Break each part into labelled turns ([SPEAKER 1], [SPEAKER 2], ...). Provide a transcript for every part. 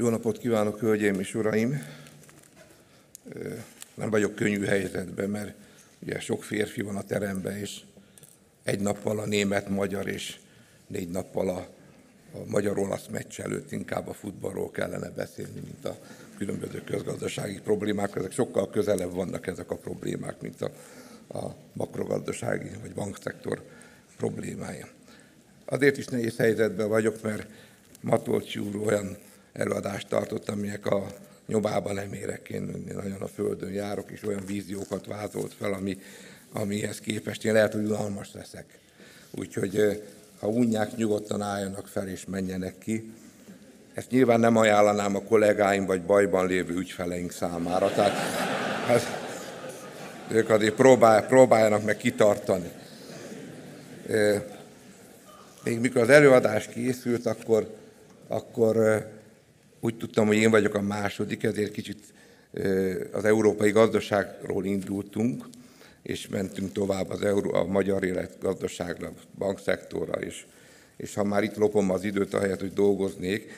[SPEAKER 1] Jó napot kívánok, hölgyeim és uraim! Nem vagyok könnyű helyzetben, mert ugye sok férfi van a teremben, és egy nappal a német-magyar, és négy nappal a, a magyar-olasz meccs előtt inkább a futballról kellene beszélni, mint a különböző közgazdasági problémák. Ezek sokkal közelebb vannak ezek a problémák, mint a, a makrogazdasági vagy bankszektor problémája. Azért is nehéz helyzetben vagyok, mert Matolcsi úr olyan előadást tartott, aminek a nyomában nem érek. Én nagyon a földön járok, és olyan víziókat vázolt fel, ami, amihez képest én lehet, hogy unalmas leszek. Úgyhogy ha unják, nyugodtan álljanak fel és menjenek ki. Ezt nyilván nem ajánlanám a kollégáim vagy bajban lévő ügyfeleink számára. Tehát hát, ők azért próbál, próbáljanak meg kitartani. Még mikor az előadás készült, akkor, akkor úgy tudtam, hogy én vagyok a második, ezért kicsit az európai gazdaságról indultunk, és mentünk tovább az euró, a magyar élet gazdaságra, bankszektorra, és, és ha már itt lopom az időt, ahelyett, hogy dolgoznék,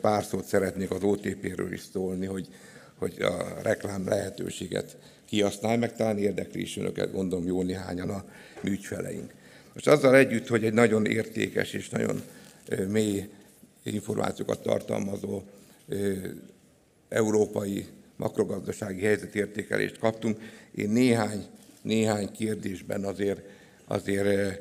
[SPEAKER 1] pár szót szeretnék az OTP-ről is szólni, hogy, hogy a reklám lehetőséget kihasználj, meg talán érdekli is önöket, gondolom jó néhányan a műgyfeleink. Most azzal együtt, hogy egy nagyon értékes és nagyon mély információkat tartalmazó európai makrogazdasági helyzetértékelést kaptunk. Én néhány, néhány kérdésben azért, azért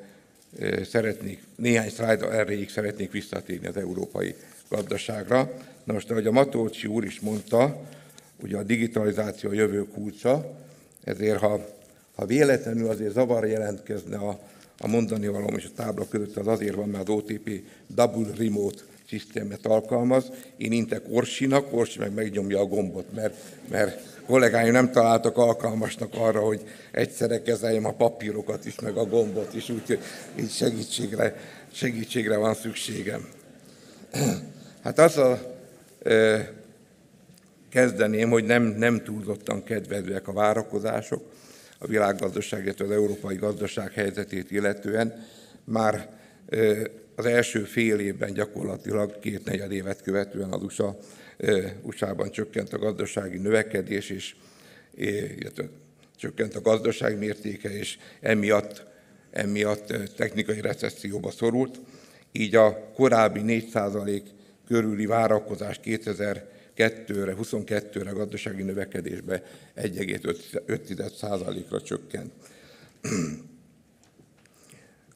[SPEAKER 1] szeretnék, néhány szlájd erejéig szeretnék visszatérni az európai gazdaságra. Na most, ahogy a Matolcsi úr is mondta, ugye a digitalizáció a jövő kulcsa, ezért ha, ha véletlenül azért zavar jelentkezne a, a mondani valóm és a tábla között, az azért van, mert az OTP Double Remote szisztémet alkalmaz. Én intek Orsinak, Orsi meg megnyomja a gombot, mert, mert kollégáim nem találtak alkalmasnak arra, hogy egyszerre kezeljem a papírokat is, meg a gombot is, úgyhogy így segítségre, segítségre van szükségem. Hát azzal e, kezdeném, hogy nem, nem túlzottan kedvezőek a várakozások a világgazdaság, illetve az európai gazdaság helyzetét illetően. Már az első fél évben gyakorlatilag két negyed évet követően az USA, USA-ban csökkent a gazdasági növekedés, és illetve csökkent a gazdaság mértéke, és emiatt, emiatt technikai recesszióba szorult. Így a korábbi 4% körüli várakozás 2002-re, 22-re gazdasági növekedésbe 1,5%-ra csökkent.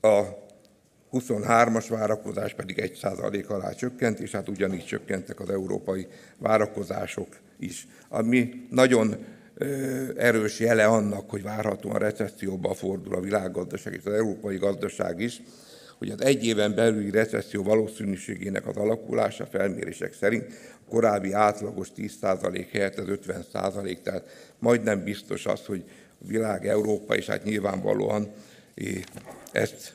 [SPEAKER 1] A 23-as várakozás pedig 1% alá csökkent, és hát ugyanígy csökkentek az európai várakozások is. Ami nagyon erős jele annak, hogy várhatóan recesszióba fordul a világgazdaság és az európai gazdaság is, hogy az egy éven belüli recesszió valószínűségének az alakulása felmérések szerint a korábbi átlagos 10% helyett az 50%, tehát majdnem biztos az, hogy a világ, Európa, és hát nyilvánvalóan ezt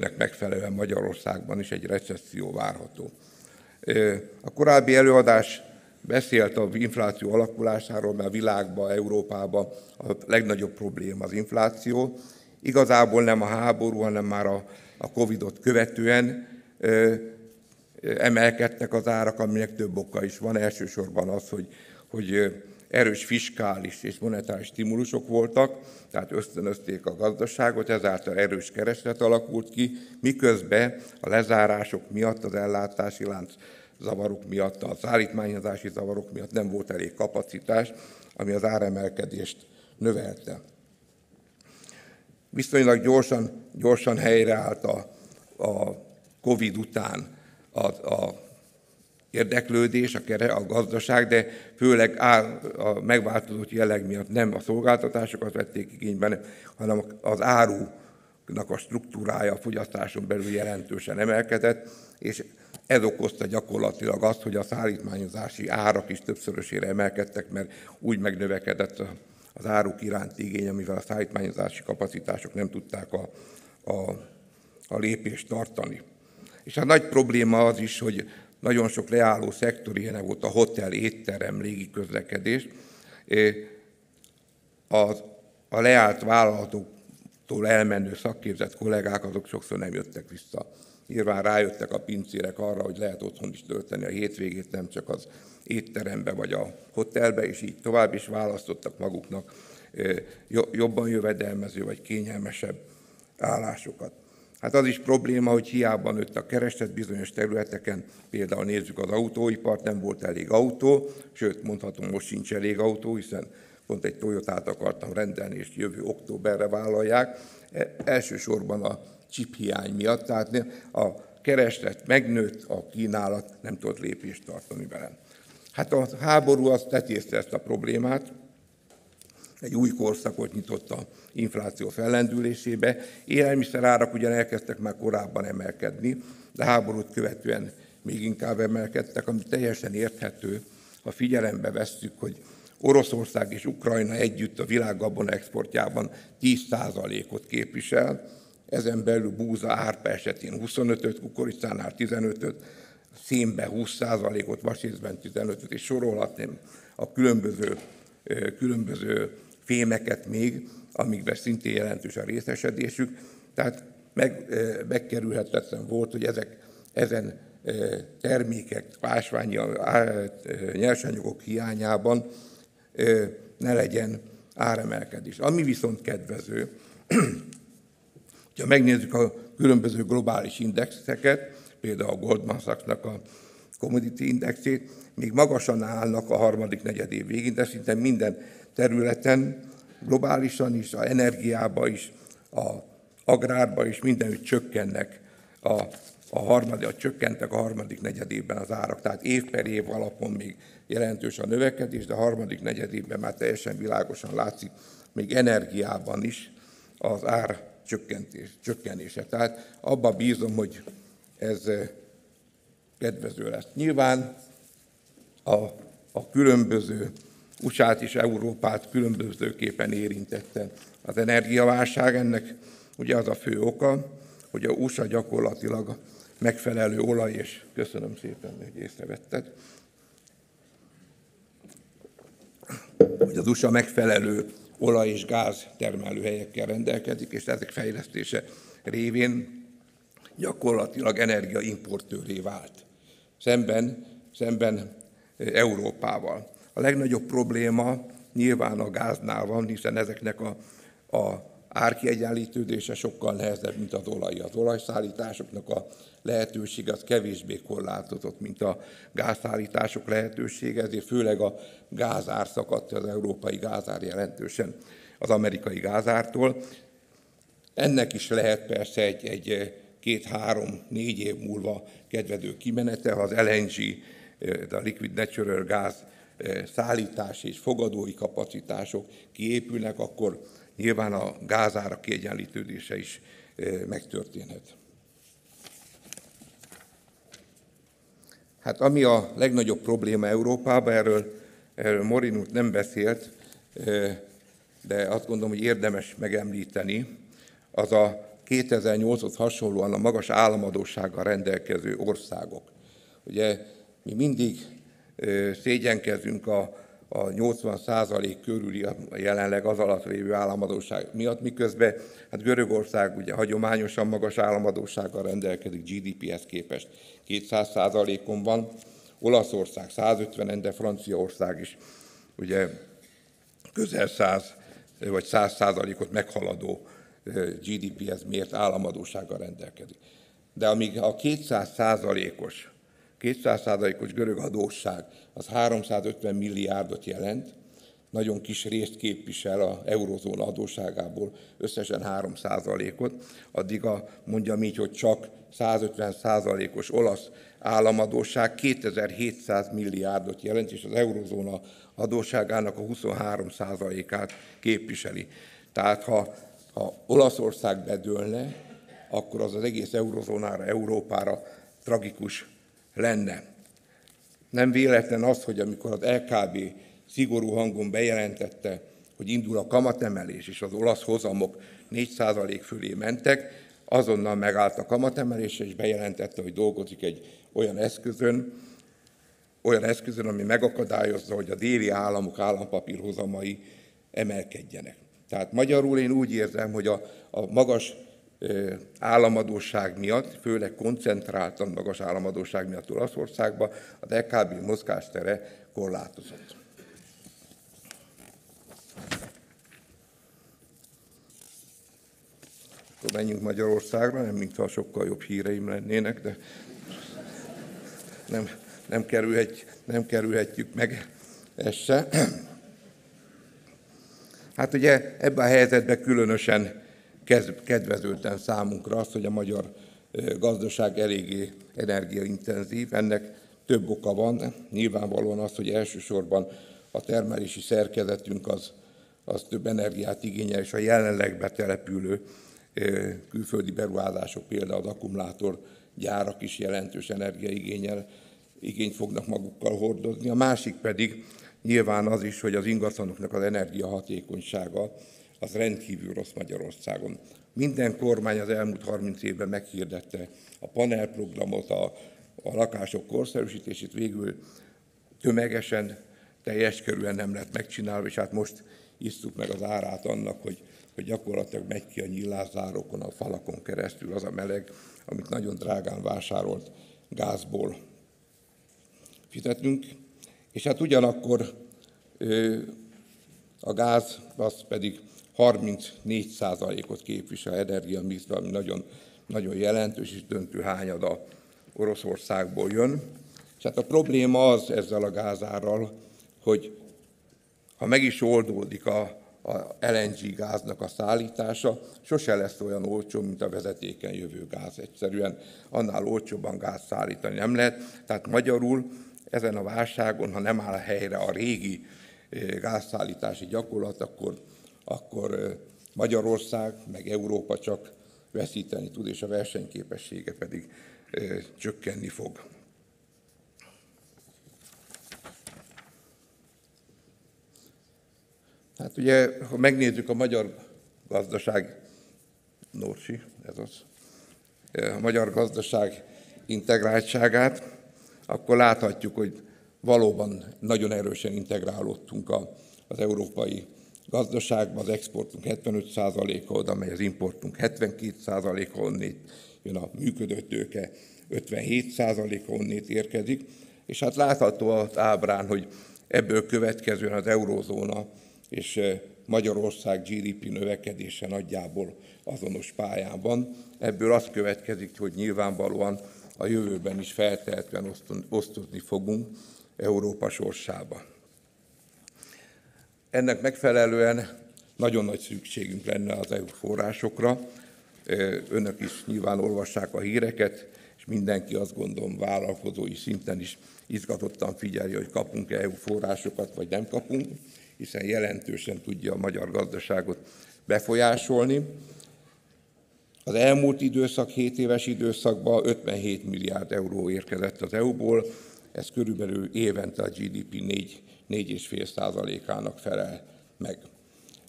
[SPEAKER 1] nek megfelelően Magyarországban is egy recesszió várható. A korábbi előadás beszélt az infláció alakulásáról, mert a világban, Európában a legnagyobb probléma az infláció. Igazából nem a háború, hanem már a, a Covid-ot követően emelkedtek az árak, aminek több oka is van. Elsősorban az, hogy, hogy erős fiskális és monetáris stimulusok voltak, tehát ösztönözték a gazdaságot, ezáltal erős kereslet alakult ki, miközben a lezárások miatt, az ellátási lánc zavarok miatt, a szállítmányozási zavarok miatt nem volt elég kapacitás, ami az áremelkedést növelte. Viszonylag gyorsan, gyorsan helyreállt a, a COVID után a, a érdeklődés, a, kere, a gazdaság, de főleg á, a megváltozott jelleg miatt nem a szolgáltatásokat vették igényben, hanem az árunak a struktúrája a fogyasztáson belül jelentősen emelkedett, és ez okozta gyakorlatilag azt, hogy a szállítmányozási árak is többszörösére emelkedtek, mert úgy megnövekedett az áruk iránti igény, amivel a szállítmányozási kapacitások nem tudták a, a, a lépést tartani. És a nagy probléma az is, hogy nagyon sok leálló szektor, ilyen volt a hotel, étterem, légi közlekedés. A, a leállt vállalatoktól elmenő szakképzett kollégák azok sokszor nem jöttek vissza nyilván rájöttek a pincérek arra, hogy lehet otthon is tölteni a hétvégét, nem csak az étterembe vagy a hotelbe, és így tovább is választottak maguknak jobban jövedelmező vagy kényelmesebb állásokat. Hát az is probléma, hogy hiába nőtt a kereslet bizonyos területeken, például nézzük az autóipart, nem volt elég autó, sőt mondhatom, most sincs elég autó, hiszen pont egy Toyotát akartam rendelni, és jövő októberre vállalják. E, elsősorban a chip hiány miatt, tehát a kereslet megnőtt, a kínálat nem tudott lépést tartani velem. Hát a háború azt tetézte ezt a problémát, egy új korszakot nyitott a infláció fellendülésébe. Élelmiszerárak ugyan elkezdtek már korábban emelkedni, de háborút követően még inkább emelkedtek, ami teljesen érthető, ha figyelembe vesszük, hogy Oroszország és Ukrajna együtt a világ gabona exportjában 10%-ot képvisel, ezen belül búza árpa esetén 25-öt, kukoricánál 15-öt, szénbe 20%-ot, vasészben 15-öt, és sorolhatném a különböző, különböző fémeket még, amikben szintén jelentős a részesedésük. Tehát meg, megkerülhetetlen volt, hogy ezek, ezen termékek, ásványi nyersanyagok hiányában ne legyen áremelkedés. Ami viszont kedvező, ha megnézzük a különböző globális indexeket, például a Goldman Sachs-nak a Commodity Indexét, még magasan állnak a harmadik negyed év végén, de szinte minden területen, globálisan is, a energiába is, a agrárba is mindenütt csökkennek a, a harmadik, a csökkentek a harmadik negyedében az árak. Tehát év per év alapon még jelentős a növekedés, de a harmadik negyedében már teljesen világosan látszik, még energiában is az ár csökkentés, csökkenése. Tehát abba bízom, hogy ez eh, kedvező lesz. Nyilván a, a különböző USA-t és Európát különbözőképpen érintette az energiaválság. Ennek ugye az a fő oka, hogy a USA gyakorlatilag megfelelő olaj, és köszönöm szépen, hogy észrevetted, hogy az USA megfelelő olaj- és gáz termelőhelyekkel rendelkezik, és ezek fejlesztése révén gyakorlatilag energiaimportőré vált. Szemben, szemben Európával. A legnagyobb probléma nyilván a gáznál van, hiszen ezeknek a, a árkiegyenlítődése sokkal nehezebb, mint az olaj. Az olajszállításoknak a lehetőség az kevésbé korlátozott, mint a gázszállítások lehetősége, ezért főleg a gázár szakadt, az európai gázár jelentősen az amerikai gázártól. Ennek is lehet persze egy, egy két-három-négy év múlva kedvedő kimenete, ha az LNG, a Liquid Natural Gas szállítási és fogadói kapacitások kiépülnek, akkor nyilván a gázára kiegyenlítődése is megtörténhet. Hát ami a legnagyobb probléma Európában, erről, erről Morinut nem beszélt, de azt gondolom, hogy érdemes megemlíteni, az a 2008-hoz hasonlóan a magas államadósággal rendelkező országok. Ugye mi mindig szégyenkezünk a, a 80 százalék körüli a jelenleg az alatt lévő államadóság miatt, miközben hát Görögország ugye hagyományosan magas államadósággal rendelkezik GDP-hez képest 200 százalékon van, Olaszország 150 de Franciaország is ugye közel 100 vagy 100 százalékot meghaladó GDP-hez mért államadósággal rendelkezik. De amíg a 200 százalékos 200%-os görög adósság az 350 milliárdot jelent, nagyon kis részt képvisel a eurozóna adósságából, összesen 3%-ot, addig a, mondjam így, hogy csak 150 százalékos olasz államadóság 2700 milliárdot jelent, és az eurozóna adósságának a 23 százalékát képviseli. Tehát ha, ha Olaszország bedőlne, akkor az az egész eurozónára, Európára tragikus lenne. Nem véletlen az, hogy amikor az LKB szigorú hangon bejelentette, hogy indul a kamatemelés, és az olasz hozamok 4% fölé mentek, azonnal megállt a kamatemelés, és bejelentette, hogy dolgozik egy olyan eszközön, olyan eszközön, ami megakadályozza, hogy a déli államok állampapírhozamai emelkedjenek. Tehát magyarul én úgy érzem, hogy a, a magas államadóság miatt, főleg koncentráltan magas államadóság miatt Olaszországban az EKB mozgástere korlátozott. Akkor menjünk Magyarországra, nem mintha sokkal jobb híreim lennének, de nem, nem, kerülhet, nem kerülhetjük meg ezt se. Hát ugye ebben a helyzetben különösen kedvezőtlen számunkra az, hogy a magyar gazdaság eléggé energiaintenzív. Ennek több oka van. Nyilvánvalóan az, hogy elsősorban a termelési szerkezetünk az, az több energiát igényel, és a jelenleg betelepülő külföldi beruházások, például az akkumulátor gyárak is jelentős energiaigényel igényt fognak magukkal hordozni. A másik pedig nyilván az is, hogy az ingatlanoknak az energiahatékonysága az rendkívül rossz Magyarországon. Minden kormány az elmúlt 30 évben meghirdette a panelprogramot, a, a lakások korszerűsítését, végül tömegesen, teljes körülön nem lett megcsinálva, és hát most isztuk meg az árát annak, hogy, hogy gyakorlatilag megy ki a nyílászárókon, a falakon keresztül az a meleg, amit nagyon drágán vásárolt gázból fizetünk, és hát ugyanakkor a gáz az pedig 34%-ot képvisel energiamixben, ami nagyon, nagyon jelentős és döntő hányada Oroszországból jön. És hát a probléma az ezzel a gázárral, hogy ha meg is oldódik a, a LNG gáznak a szállítása, sose lesz olyan olcsó, mint a vezetéken jövő gáz. Egyszerűen annál olcsóbban gáz szállítani nem lehet. Tehát magyarul ezen a válságon, ha nem áll helyre a régi eh, gázszállítási gyakorlat, akkor akkor Magyarország, meg Európa csak veszíteni tud, és a versenyképessége pedig csökkenni fog. Hát ugye, ha megnézzük a magyar gazdaság, Norsi, ez az, a magyar gazdaság integráltságát, akkor láthatjuk, hogy valóban nagyon erősen integrálódtunk az európai gazdaságban az exportunk 75%-a oda megy, az importunk 72%-a onnét jön a működő tőke, 57%-a onnét érkezik, és hát látható az ábrán, hogy ebből következően az eurózóna és eh, Magyarország GDP növekedése nagyjából azonos pályán van. Ebből az következik, hogy nyilvánvalóan a jövőben is feltehetően osztozni fogunk Európa sorsába. Ennek megfelelően nagyon nagy szükségünk lenne az EU forrásokra. Önök is nyilván olvassák a híreket, és mindenki azt gondolom vállalkozói szinten is izgatottan figyelje, hogy kapunk-e EU forrásokat, vagy nem kapunk, hiszen jelentősen tudja a magyar gazdaságot befolyásolni. Az elmúlt időszak, 7 éves időszakban 57 milliárd euró érkezett az EU-ból, ez körülbelül évente a GDP 4 4,5 százalékának felel meg.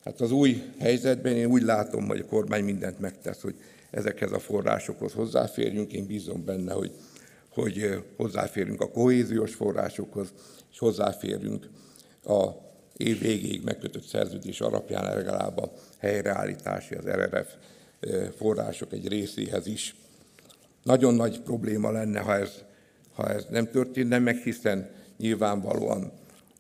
[SPEAKER 1] Hát az új helyzetben én úgy látom, hogy a kormány mindent megtesz, hogy ezekhez a forrásokhoz hozzáférjünk. Én bízom benne, hogy, hogy hozzáférünk a kohéziós forrásokhoz, és hozzáférünk a év végéig megkötött szerződés alapján legalább a helyreállítási, az RRF források egy részéhez is. Nagyon nagy probléma lenne, ha ez, ha ez nem történne meg, hiszen nyilvánvalóan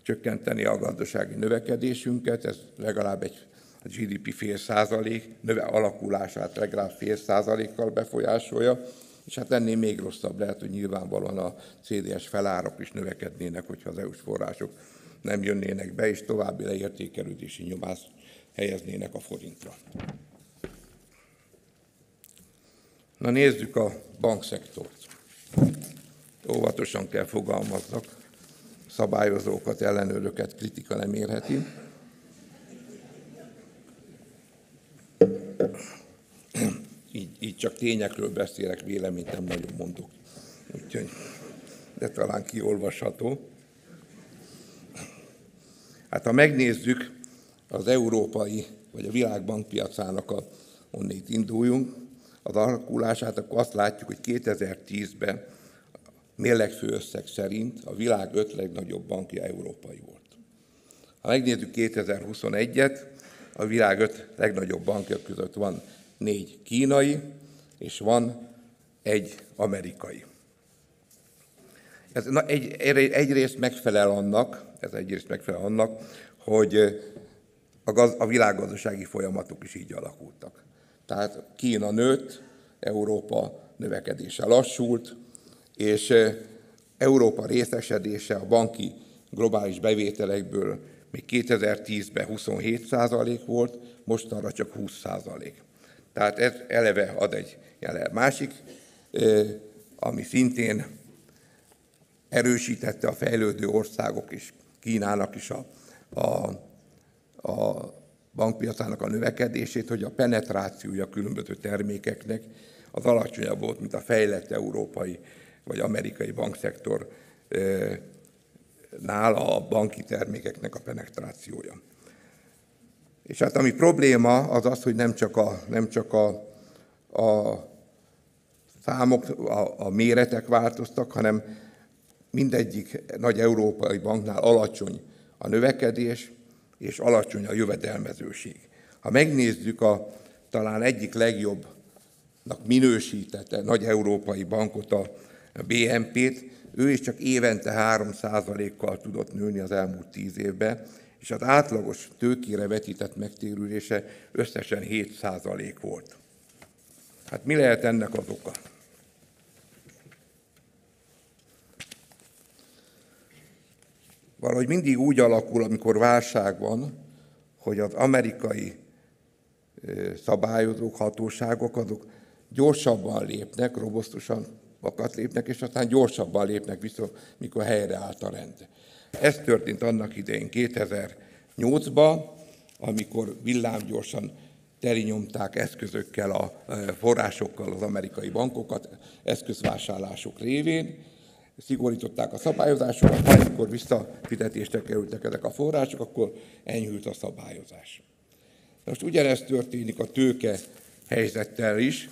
[SPEAKER 1] csökkenteni a gazdasági növekedésünket, ez legalább egy a GDP fél százalék növe alakulását legalább fél százalékkal befolyásolja, és hát ennél még rosszabb lehet, hogy nyilvánvalóan a CDS felárak is növekednének, hogyha az EU-s források nem jönnének be, és további leértékelődési nyomást helyeznének a forintra. Na nézzük a bankszektort. Óvatosan kell fogalmazzak szabályozókat, ellenőröket kritika nem érheti. Így, így csak tényekről beszélek, véleményt nem nagyon mondok. Úgyhogy, de talán kiolvasható. Hát ha megnézzük az európai vagy a világ piacának a onnét induljunk, az alakulását, akkor azt látjuk, hogy 2010-ben mérlegfő összeg szerint a világ öt legnagyobb bankja európai volt. Ha megnézzük 2021-et, a világ öt legnagyobb bankja között van négy kínai, és van egy amerikai. Ez egy, egyrészt megfelel annak, ez egyrészt megfelel annak, hogy a, gaz, a világgazdasági folyamatok is így alakultak. Tehát Kína nőtt, Európa növekedése lassult, és Európa részesedése a banki globális bevételekből még 2010-ben 27 százalék volt, mostanra csak 20 százalék. Tehát ez eleve ad egy jele. Másik, ami szintén erősítette a fejlődő országok és Kínának is a, a, a bankpiacának a növekedését, hogy a penetrációja különböző termékeknek az alacsonyabb volt, mint a fejlett európai vagy amerikai bankszektor nála a banki termékeknek a penetrációja. És hát ami probléma az az, hogy nem csak a, nem csak a, a számok, a, a méretek változtak, hanem mindegyik nagy európai banknál alacsony a növekedés, és alacsony a jövedelmezőség. Ha megnézzük a talán egyik legjobbnak minősítette nagy európai bankot, a BNP-t, ő is csak évente 3%-kal tudott nőni az elmúlt 10 évben, és az átlagos tőkére vetített megtérülése összesen 7% volt. Hát mi lehet ennek az oka? Valahogy mindig úgy alakul, amikor válság van, hogy az amerikai szabályozók, hatóságok azok gyorsabban lépnek, robosztusan vakat lépnek, és aztán gyorsabban lépnek vissza, mikor helyreállt a rend. Ez történt annak idején 2008-ban, amikor villámgyorsan telinyomták eszközökkel, a forrásokkal az amerikai bankokat, eszközvásárlások révén, szigorították a szabályozásokat, amikor visszafizetésre kerültek ezek a források, akkor enyhült a szabályozás. Most ugyanezt történik a tőke helyzettel is.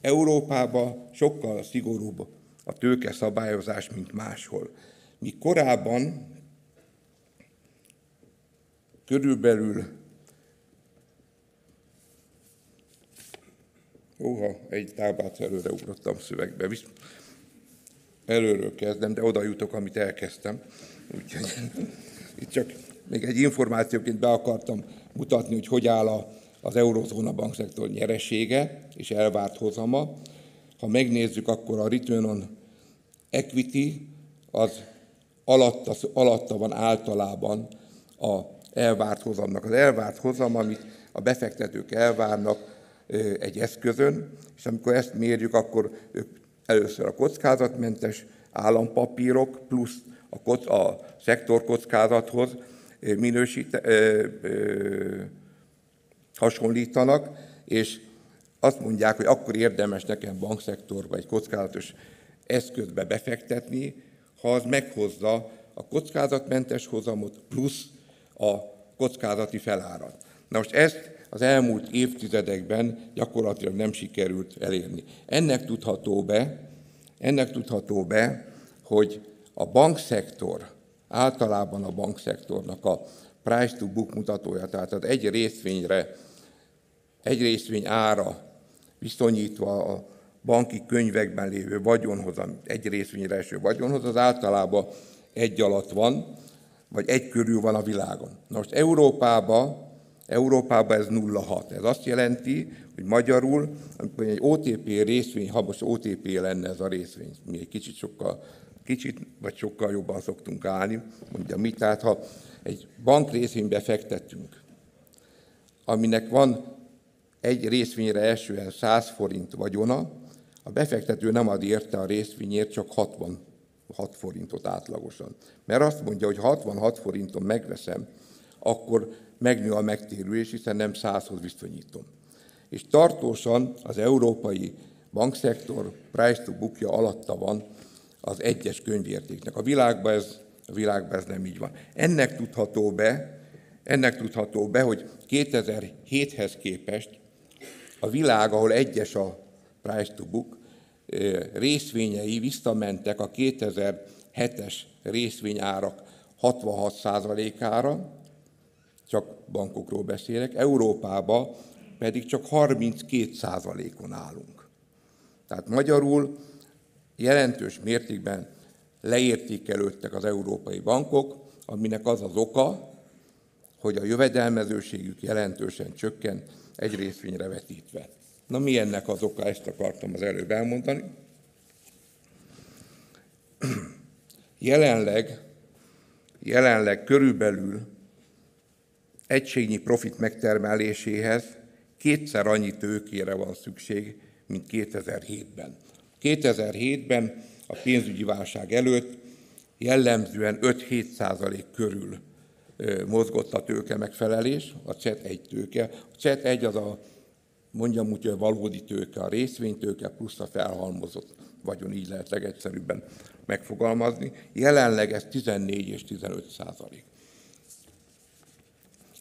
[SPEAKER 1] Európában sokkal szigorúbb a tőke szabályozás, mint máshol. Mi korábban körülbelül Óha, egy tábát előre ugrottam szövegbe. Előről kezdem, de oda jutok, amit elkezdtem. Úgyhogy itt csak még egy információként be akartam mutatni, hogy hogy áll a az eurozóna bankszektor nyeresége és elvárt hozama. Ha megnézzük, akkor a return on equity az alatta, alatta van általában a elvárt hozamnak. Az elvárt hozam, amit a befektetők elvárnak egy eszközön, és amikor ezt mérjük, akkor ők először a kockázatmentes állampapírok plusz a, a szektorkockázathoz minősít, ö, ö, hasonlítanak, és azt mondják, hogy akkor érdemes nekem bankszektorba egy kockázatos eszközbe befektetni, ha az meghozza a kockázatmentes hozamot plusz a kockázati felárat. Na most ezt az elmúlt évtizedekben gyakorlatilag nem sikerült elérni. Ennek tudható be, ennek tudható be, hogy a bankszektor, általában a bankszektornak a price to book mutatója, tehát az egy részvényre egy részvény ára viszonyítva a banki könyvekben lévő vagyonhoz, egy részvényre eső vagyonhoz, az általában egy alatt van, vagy egy körül van a világon. Na most Európában Európában ez 0,6. Ez azt jelenti, hogy magyarul, amikor egy OTP részvény, ha most OTP lenne ez a részvény, mi egy kicsit sokkal, kicsit vagy sokkal jobban szoktunk állni, mondja mi, tehát ha egy bank részvénybe fektetünk, aminek van egy részvényre esően 100 forint vagyona, a befektető nem ad érte a részvényért csak 66 forintot átlagosan. Mert azt mondja, hogy 66 forinton megveszem, akkor megnő a megtérülés, hiszen nem 100-hoz viszonyítom. És tartósan az európai bankszektor price to bookja alatta van az egyes könyvértéknek. A világban ez, a világban ez nem így van. Ennek tudható be, ennek tudható be, hogy 2007-hez képest a világ, ahol egyes a price to book, részvényei visszamentek a 2007-es részvényárak 66%-ára, csak bankokról beszélek, Európába pedig csak 32%-on állunk. Tehát magyarul jelentős mértékben leértékelődtek az európai bankok, aminek az az oka, hogy a jövedelmezőségük jelentősen csökken egy részvényre vetítve. Na mi ennek az oka, ezt akartam az előbb elmondani. Jelenleg, jelenleg körülbelül egységnyi profit megtermeléséhez kétszer annyi tőkére van szükség, mint 2007-ben. 2007-ben a pénzügyi válság előtt jellemzően 5-7 százalék körül mozgott tőke megfelelés, a CET egy tőke. A CET egy az a, mondjam úgy, a valódi tőke, a részvénytőke plusz a felhalmozott vagyon, így lehet legegyszerűbben megfogalmazni. Jelenleg ez 14 és 15 százalék.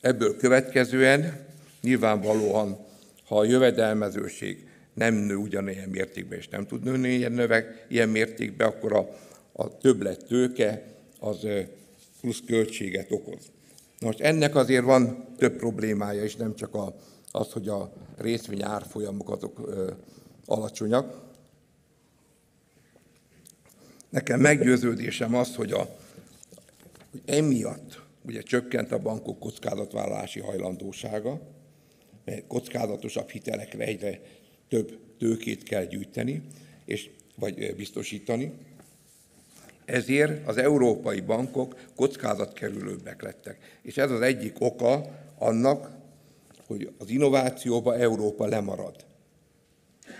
[SPEAKER 1] Ebből következően nyilvánvalóan, ha a jövedelmezőség nem nő ugyanilyen mértékben, és nem tud nőni ilyen, növek, ilyen mértékben, akkor a, a többlet tőke az plusz költséget okoz. Most ennek azért van több problémája is, nem csak a, az, hogy a részvény árfolyamok azok ö, alacsonyak. Nekem meggyőződésem az, hogy, a, hogy emiatt ugye csökkent a bankok kockázatvállalási hajlandósága, mert kockázatosabb hitelekre egyre több tőkét kell gyűjteni, és, vagy biztosítani. Ezért az európai bankok kockázatkerülőbbek lettek. És ez az egyik oka annak, hogy az innovációba Európa lemarad.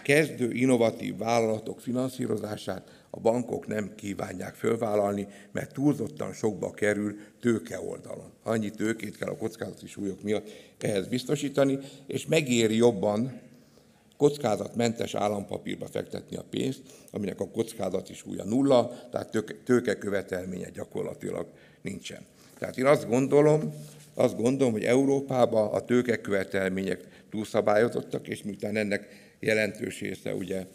[SPEAKER 1] Kezdő innovatív vállalatok finanszírozását a bankok nem kívánják fölvállalni, mert túlzottan sokba kerül tőke oldalon. Annyi tőkét kell a kockázati súlyok miatt ehhez biztosítani, és megéri jobban kockázatmentes állampapírba fektetni a pénzt, aminek a kockázati súlya nulla, tehát tőke követelménye gyakorlatilag nincsen. Tehát én azt gondolom, azt gondolom, hogy Európában a tőkekövetelmények túlszabályozottak, és miután ennek jelentős része ugye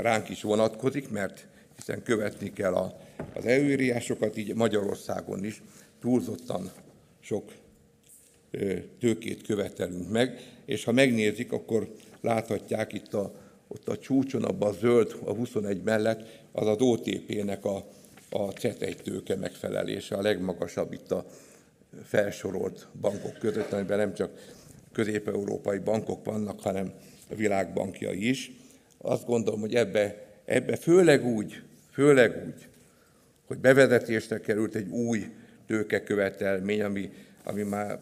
[SPEAKER 1] ránk is vonatkozik, mert hiszen követni kell a, az előírásokat, így Magyarországon is túlzottan sok tőkét követelünk meg, és ha megnézik, akkor láthatják itt a, ott a csúcson, abban a zöld, a 21 mellett, az az OTP-nek a, a CET1 tőke megfelelése, a legmagasabb itt a felsorolt bankok között, amiben nem csak közép-európai bankok vannak, hanem a világbankjai is. Azt gondolom, hogy ebbe, ebbe főleg úgy, főleg úgy, hogy bevezetésre került egy új tőkekövetelmény, ami, ami már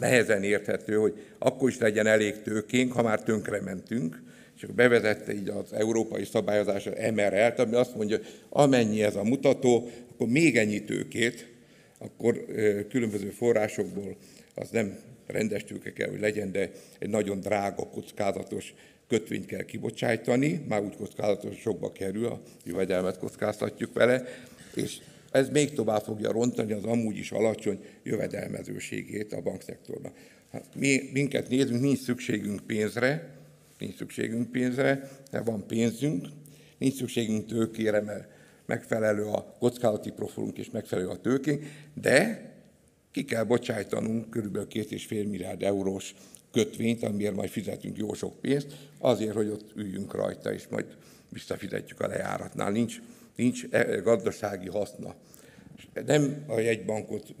[SPEAKER 1] nehezen érthető, hogy akkor is legyen elég tőkénk, ha már tönkrementünk, és akkor bevezette így az európai szabályozás az MRL-t, ami azt mondja, amennyi ez a mutató, akkor még ennyi tőkét, akkor különböző forrásokból az nem rendes tőke kell, hogy legyen, de egy nagyon drága, kockázatos kötvényt kell kibocsájtani, már úgy kockázatos, sokba kerül, a jövedelmet kockáztatjuk vele, és ez még tovább fogja rontani az amúgy is alacsony jövedelmezőségét a bankszektornak. Hát mi, minket nézünk, nincs szükségünk pénzre, nincs szükségünk pénzre, mert van pénzünk, nincs szükségünk tőkére, mert megfelelő a kockázati profilunk és megfelelő a tőkénk, de ki kell bocsájtanunk kb. 2,5 milliárd eurós kötvényt, amiért majd fizetünk jó sok pénzt, azért, hogy ott üljünk rajta, és majd visszafizetjük a lejáratnál. Nincs nincs e, gazdasági haszna. Nem a jegybankot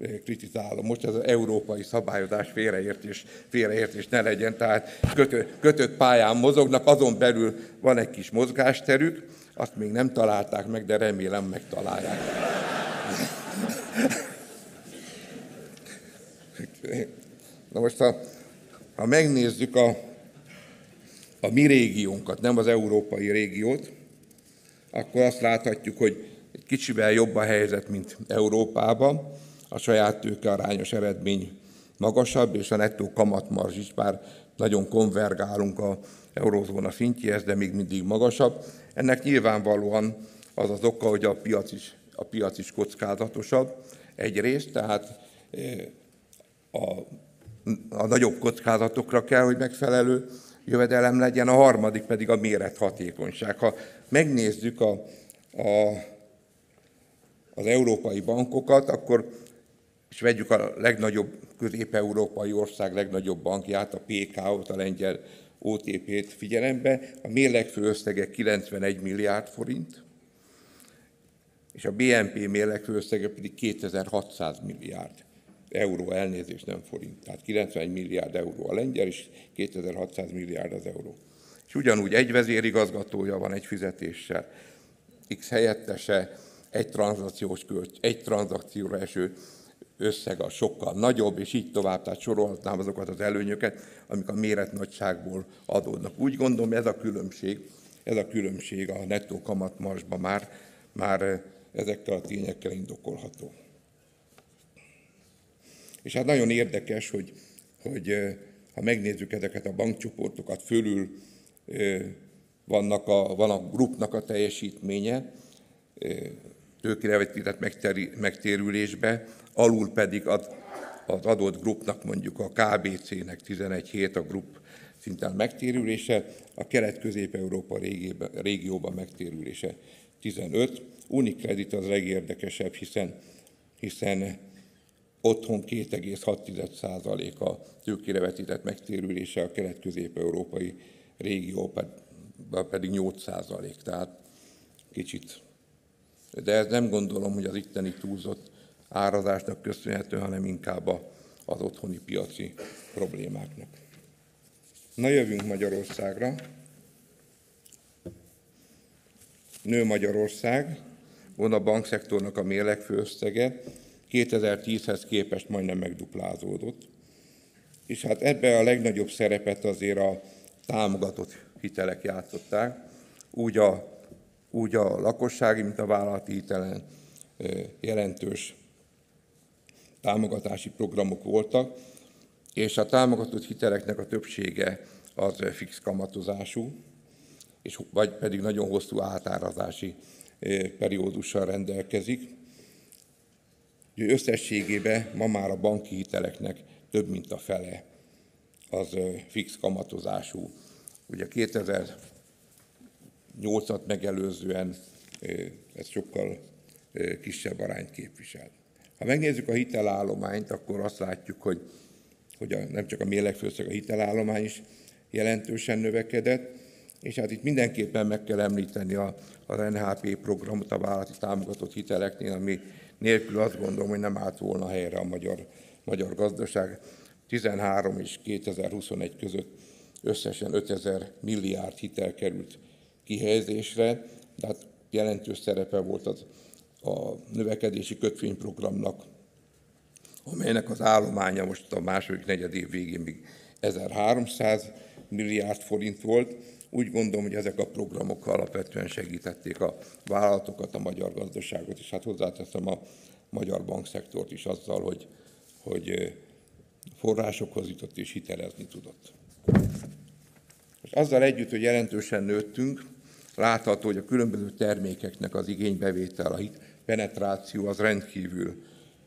[SPEAKER 1] e, kritizálom. Most ez az európai szabályozás félreértés, félreértés ne legyen, tehát kötött, kötött pályán mozognak, azon belül van egy kis mozgásterük, azt még nem találták meg, de remélem megtalálják. Na most, ha, ha megnézzük a, a mi régiónkat, nem az európai régiót, akkor azt láthatjuk, hogy egy kicsivel jobb a helyzet, mint Európában. A saját tőke arányos eredmény magasabb, és a nettó kamatmarzs is bár nagyon konvergálunk a eurozóna szintjéhez, de még mindig magasabb. Ennek nyilvánvalóan az az oka, hogy a piac is, a piac is kockázatosabb egyrészt, tehát eh, a, a nagyobb kockázatokra kell, hogy megfelelő jövedelem legyen, a harmadik pedig a mérethatékonyság. Ha megnézzük a, a, az európai bankokat, akkor és vegyük a legnagyobb közép-európai ország legnagyobb bankját, a PK-ot, a lengyel OTP-t figyelembe, a mérlegfő összege 91 milliárd forint, és a BNP mérlegfő összege pedig 2600 milliárd euró, elnézést nem forint. Tehát 91 milliárd euró a lengyel, és 2600 milliárd az euró. És ugyanúgy egy vezérigazgatója van egy fizetéssel, X helyettese, egy tranzakciós költ, egy tranzakcióra eső összeg a sokkal nagyobb, és így tovább, tehát sorolhatnám azokat az előnyöket, amik a méret nagyságból adódnak. Úgy gondolom, ez a különbség, ez a különbség a nettó kamatmarsban már, már ezekkel a tényekkel indokolható. És hát nagyon érdekes, hogy, hogy ha megnézzük ezeket a bankcsoportokat, fölül vannak a, van a grupnak a teljesítménye, tőkére vetített megtérülésbe, alul pedig az, az adott grupnak, mondjuk a KBC-nek 11 hét a grup szinten megtérülése, a kelet-közép-európa régióban megtérülése 15. Unicredit az legérdekesebb, hiszen, hiszen otthon 2,6% a tőkére vetített megtérülése, a kelet-közép-európai régió pedig 8%, tehát kicsit. De ez nem gondolom, hogy az itteni túlzott árazásnak köszönhető, hanem inkább az otthoni piaci problémáknak. Na jövünk Magyarországra. Nő Magyarország, van a bankszektornak a mérlegfő összege, 2010-hez képest majdnem megduplázódott. És hát ebbe a legnagyobb szerepet azért a támogatott hitelek játszották, úgy a, úgy a lakossági, mint a vállalati hitelen jelentős támogatási programok voltak, és a támogatott hiteleknek a többsége az fix kamatozású, és vagy pedig nagyon hosszú átárazási periódussal rendelkezik. Összességében ma már a banki hiteleknek több mint a fele az fix kamatozású. Ugye 2008-at megelőzően ez sokkal kisebb arányt képviselt. Ha megnézzük a hitelállományt, akkor azt látjuk, hogy, hogy a, nem csak a mérlegfőszeg, a hitelállomány is jelentősen növekedett, és hát itt mindenképpen meg kell említeni a, a NHP programot, a vállalati támogatott hiteleknél, ami nélkül azt gondolom, hogy nem állt volna helyre a magyar, magyar gazdaság. 13 és 2021 között összesen 5000 milliárd hitel került kihelyezésre, de hát jelentős szerepe volt az a növekedési kötvényprogramnak, amelynek az állománya most a második negyed év végén még 1300 milliárd forint volt. Úgy gondolom, hogy ezek a programok alapvetően segítették a vállalatokat, a magyar gazdaságot, és hát hozzáteszem a magyar bankszektort is azzal, hogy, hogy forrásokhoz jutott és hitelezni tudott. És azzal együtt, hogy jelentősen nőttünk, látható, hogy a különböző termékeknek az igénybevétel, a penetráció az rendkívül,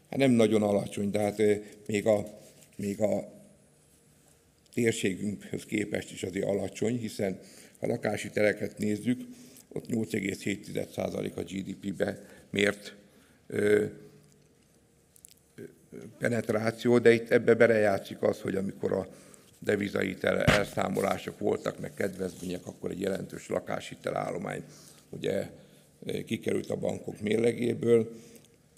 [SPEAKER 1] hát nem nagyon alacsony, de hát még a, még a térségünkhöz képest is azért alacsony, hiszen ha lakási tereket nézzük, ott 8,7% a GDP-be mért ö, penetráció, de itt ebbe belejátszik az, hogy amikor a devizahitel elszámolások voltak, meg kedvezmények, akkor egy jelentős lakáshitelállomány ugye kikerült a bankok mérlegéből,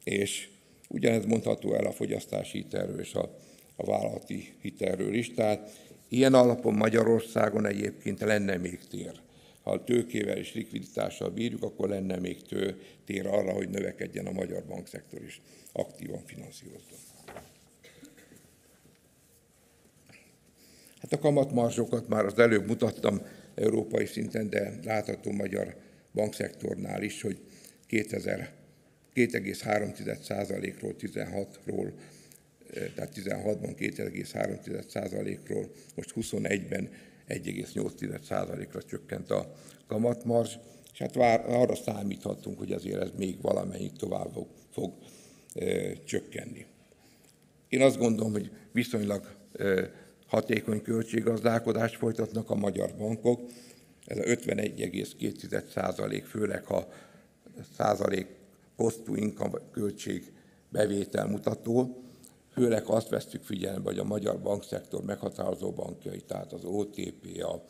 [SPEAKER 1] és ugyanez mondható el a fogyasztási hitelről és a, a vállalati hitelről is. Tehát ilyen alapon Magyarországon egyébként lenne még tér. Ha a tőkével és likviditással bírjuk, akkor lenne még tő, tér arra, hogy növekedjen a magyar bankszektor is aktívan finanszírozva. Hát a kamatmarzsokat már az előbb mutattam európai szinten, de látható magyar bankszektornál is, hogy 2,3%-ról 16-ról, tehát 16-ban 2,3%-ról, most 21-ben 1,8%-ra csökkent a kamatmarzs, és hát vár, arra számíthatunk, hogy azért ez még valamennyit tovább fog, e, csökkenni. Én azt gondolom, hogy viszonylag e, hatékony költséggazdálkodást folytatnak a magyar bankok, ez a 51,2 százalék, főleg ha százalék cost to költség bevétel mutató, főleg azt vesztük figyelembe, hogy a magyar bankszektor meghatározó bankjai, tehát az OTP, a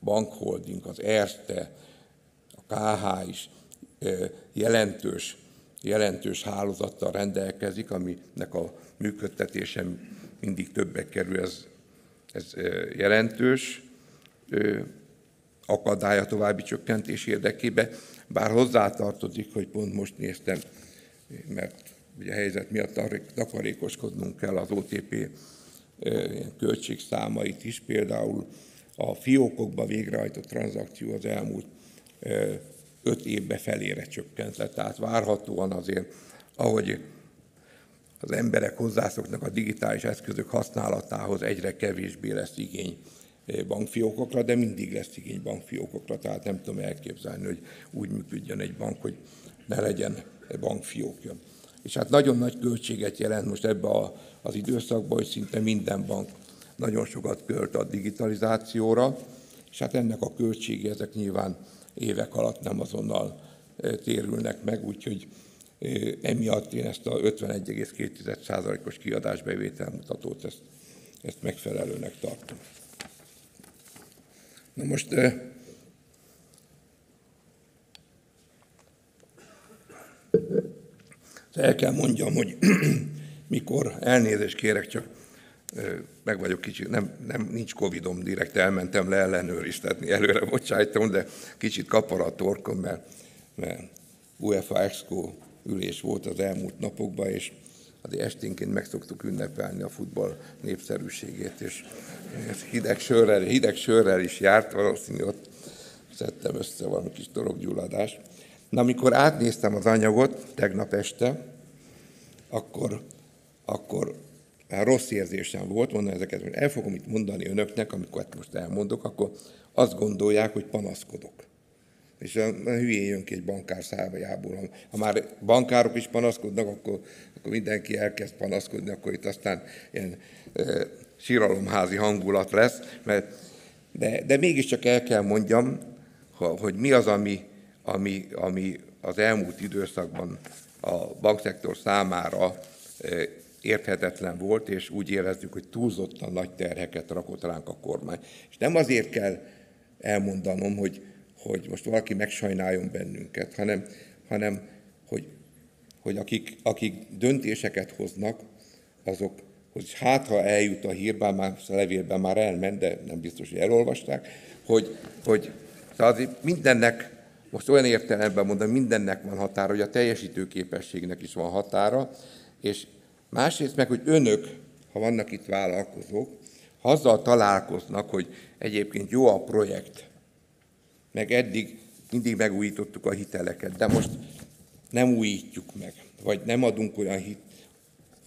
[SPEAKER 1] Bankholding, az Erste, a KH is jelentős, jelentős hálózattal rendelkezik, aminek a működtetése mindig többek kerül, ez, ez jelentős akadály a további csökkentés érdekében, bár hozzátartozik, hogy pont most néztem, mert ugye a helyzet miatt takarékoskodnunk kell az OTP költségszámait is, például a fiókokba végrehajtott tranzakció az elmúlt öt évbe felére csökkent le, tehát várhatóan azért, ahogy az emberek hozzászoknak a digitális eszközök használatához egyre kevésbé lesz igény bankfiókokra, de mindig lesz igény bankfiókokra, tehát nem tudom elképzelni, hogy úgy működjön egy bank, hogy ne legyen bankfiókja. És hát nagyon nagy költséget jelent most ebbe a, az időszakban, hogy szinte minden bank nagyon sokat költ a digitalizációra, és hát ennek a költsége ezek nyilván évek alatt nem azonnal térülnek meg, úgyhogy emiatt én ezt a 51,2%-os kiadásbevételmutatót ezt, ezt megfelelőnek tartom. Na most el kell mondjam, hogy mikor elnézést kérek, csak meg vagyok kicsit, nem, nem, nincs Covidom, direkt elmentem le ellenőriztetni, előre bocsájtom, de kicsit kapar a torkom, mert, mert UEFA Exco ülés volt az elmúlt napokban, és azért esténként meg szoktuk ünnepelni a futball népszerűségét, és hideg sörrel, hideg sörrel is járt, valószínűleg ott szedtem össze valami kis torokgyulladást. Na, amikor átnéztem az anyagot tegnap este, akkor, akkor rossz érzésem volt, mondani ezeket, hogy el fogom itt mondani önöknek, amikor most elmondok, akkor azt gondolják, hogy panaszkodok. És a, a hülyén jön ki egy bankár szájából. Ha már bankárok is panaszkodnak, akkor, akkor mindenki elkezd panaszkodni, akkor itt aztán ilyen e, síralomházi hangulat lesz. Mert, de, de mégiscsak el kell mondjam, hogy mi az, ami, ami, ami az elmúlt időszakban a bankszektor számára érthetetlen volt, és úgy érezzük, hogy túlzottan nagy terheket rakott ránk a kormány. És nem azért kell elmondanom, hogy, hogy most valaki megsajnáljon bennünket, hanem, hanem hogy, hogy akik, akik döntéseket hoznak, azok, hogy hát ha eljut a hír, már a levélben már elment, de nem biztos, hogy elolvasták, hogy, hogy tehát mindennek, most olyan értelemben mondom, mindennek van határa, hogy a teljesítőképességnek is van határa, és Másrészt meg, hogy önök, ha vannak itt vállalkozók, ha azzal találkoznak, hogy egyébként jó a projekt, meg eddig mindig megújítottuk a hiteleket, de most nem újítjuk meg, vagy nem adunk olyan hit,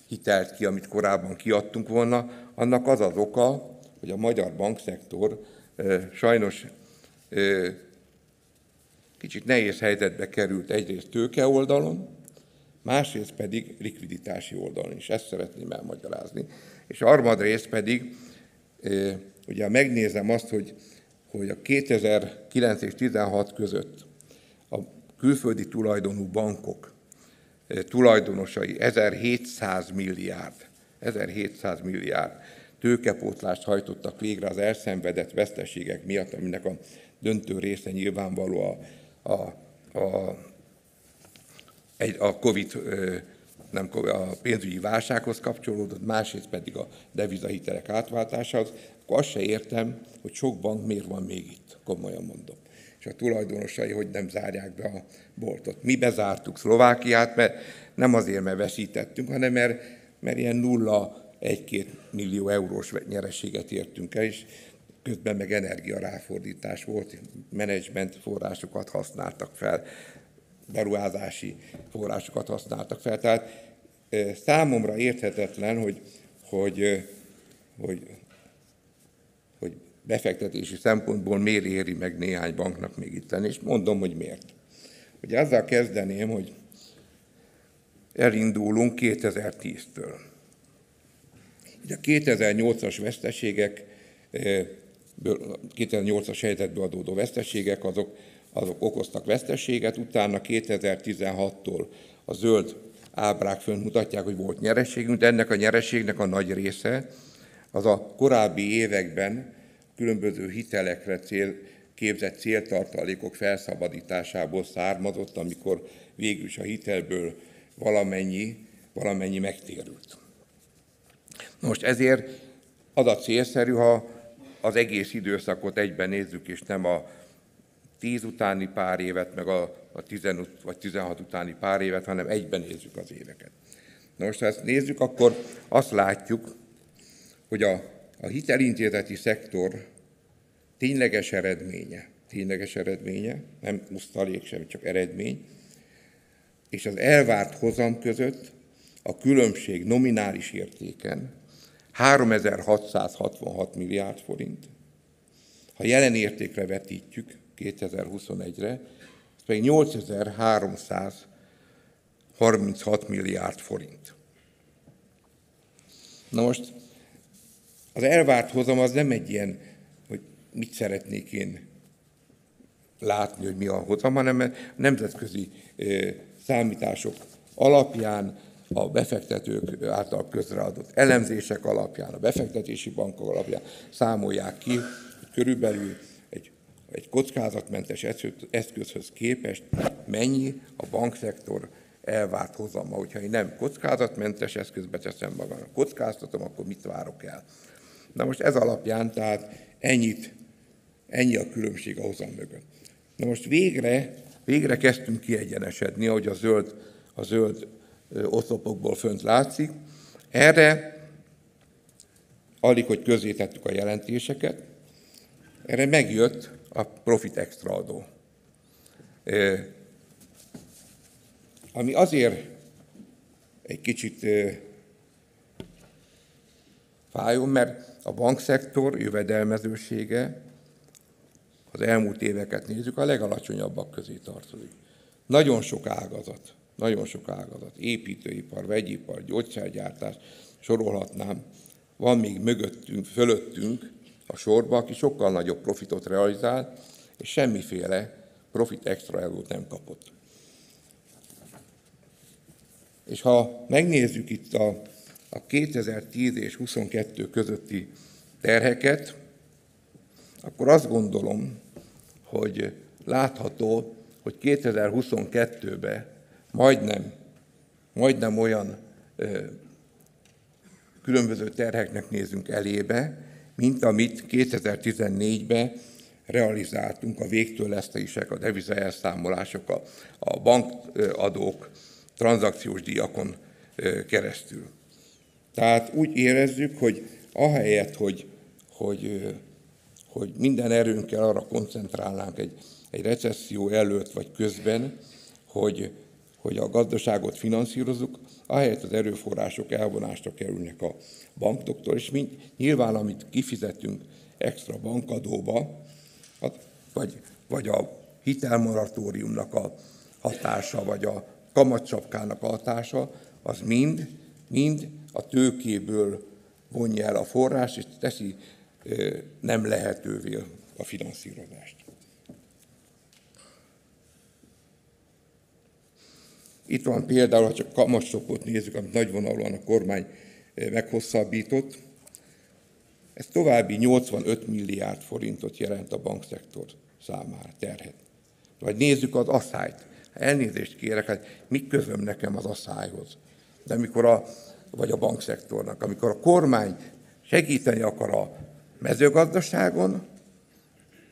[SPEAKER 1] hitelt ki, amit korábban kiadtunk volna, annak az az oka, hogy a magyar bankszektor sajnos kicsit nehéz helyzetbe került egyrészt tőke oldalon, másrészt pedig likviditási oldalon is. Ezt szeretném elmagyarázni. És harmadrészt pedig, ugye megnézem azt, hogy, hogy a 2009 és 2016 között a külföldi tulajdonú bankok tulajdonosai 1700 milliárd, 1700 milliárd tőkepótlást hajtottak végre az elszenvedett veszteségek miatt, aminek a döntő része nyilvánvaló a, a, a egy, a COVID nem a pénzügyi válsághoz kapcsolódott, másrészt pedig a devizahitelek átváltásához, akkor azt se értem, hogy sok bank miért van még itt, komolyan mondom. És a tulajdonosai hogy nem zárják be a boltot. Mi bezártuk Szlovákiát, mert nem azért, mert veszítettünk, hanem mert, mert ilyen nulla egy-két millió eurós nyerességet értünk el, és közben meg energiaráfordítás volt, menedzsment forrásokat használtak fel beruházási forrásokat használtak fel. Tehát számomra érthetetlen, hogy, hogy, hogy, hogy befektetési szempontból miért éri meg néhány banknak még itt lenni, és mondom, hogy miért. Ugye azzal kezdeném, hogy elindulunk 2010-től. Ugye a 2008-as veszteségek, 2008-as helyzetből adódó veszteségek, azok azok okoztak veszteséget, utána 2016-tól a zöld ábrák fönt mutatják, hogy volt nyerességünk, de ennek a nyerességnek a nagy része az a korábbi években különböző hitelekre cél, képzett céltartalékok felszabadításából származott, amikor végül is a hitelből valamennyi, valamennyi megtérült. Most ezért az a célszerű, ha az egész időszakot egyben nézzük, és nem a 10 utáni pár évet, meg a, a 15 vagy 16 utáni pár évet, hanem egyben nézzük az éveket. Na most, ha ezt nézzük, akkor azt látjuk, hogy a, a hitelintézeti szektor tényleges eredménye, tényleges eredménye, nem usztalék sem, csak eredmény, és az elvárt hozam között a különbség nominális értéken 3666 milliárd forint. Ha jelen értékre vetítjük 2021-re, ez pedig 8336 milliárd forint. Na most az elvárt hozam az nem egy ilyen, hogy mit szeretnék én látni, hogy mi a hozam, hanem nemzetközi számítások alapján, a befektetők által közreadott elemzések alapján, a befektetési bankok alapján számolják ki, hogy körülbelül egy, egy kockázatmentes eszközhöz képest mennyi a bankszektor elvárt hozama. Hogyha én nem kockázatmentes eszközbe teszem magam, kockáztatom, akkor mit várok el? Na most ez alapján, tehát ennyit, ennyi a különbség a hozam mögött. Na most végre, végre kezdtünk kiegyenesedni, ahogy a zöld, a zöld oszlopokból fönt látszik. Erre alig, hogy közé tettük a jelentéseket, erre megjött a profit extra adó. Ami azért egy kicsit fájó, mert a bankszektor jövedelmezősége az elmúlt éveket nézzük, a legalacsonyabbak közé tartozik. Nagyon sok ágazat, nagyon sok ágazat, építőipar, vegyipar, gyógyszergyártás, sorolhatnám, van még mögöttünk, fölöttünk a sorba, aki sokkal nagyobb profitot realizál, és semmiféle profit extra eurót nem kapott. És ha megnézzük itt a, a 2010 és 22 közötti terheket, akkor azt gondolom, hogy látható, hogy 2022-ben majdnem, majdnem olyan ö, különböző terheknek nézünk elébe, mint amit 2014-ben realizáltunk a végtőlesztések, a devizaelszámolások, a, a bankadók, tranzakciós díjakon keresztül. Tehát úgy érezzük, hogy ahelyett, hogy, hogy, hogy minden erőnkkel arra koncentrálnánk egy, egy recesszió előtt vagy közben, hogy, hogy a gazdaságot finanszírozunk, ahelyett az erőforrások elvonásra kerülnek a bankoktól, és mind, nyilván, amit kifizetünk extra bankadóba, vagy, vagy a hitelmoratóriumnak a hatása, vagy a kamatcsapkának a hatása, az mind, mind a tőkéből vonja el a forrás, és teszi nem lehetővé a finanszírozást. Itt van például, ha csak kamatstopot nézzük, amit nagyvonalúan a kormány meghosszabbított, ez további 85 milliárd forintot jelent a bankszektor számára terhet. Vagy nézzük az asszályt. Elnézést kérek, hát mi közöm nekem az asszályhoz? De amikor a, vagy a bankszektornak, amikor a kormány segíteni akar a mezőgazdaságon,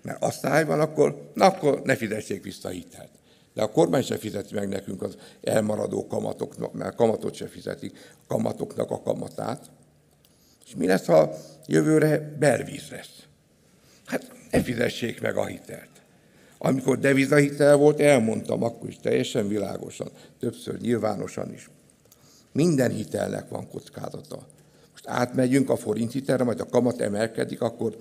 [SPEAKER 1] mert asszály van, akkor, na, akkor ne fizessék vissza a hitelt. De a kormány se fizeti meg nekünk az elmaradó kamatoknak, mert kamatot se fizetik, a kamatoknak a kamatát. És mi lesz, ha jövőre belvíz lesz? Hát ne fizessék meg a hitelt. Amikor devizahitel volt, elmondtam akkor is teljesen világosan, többször nyilvánosan is. Minden hitelnek van kockázata. Most átmegyünk a forint hitelre, majd a kamat emelkedik, akkor,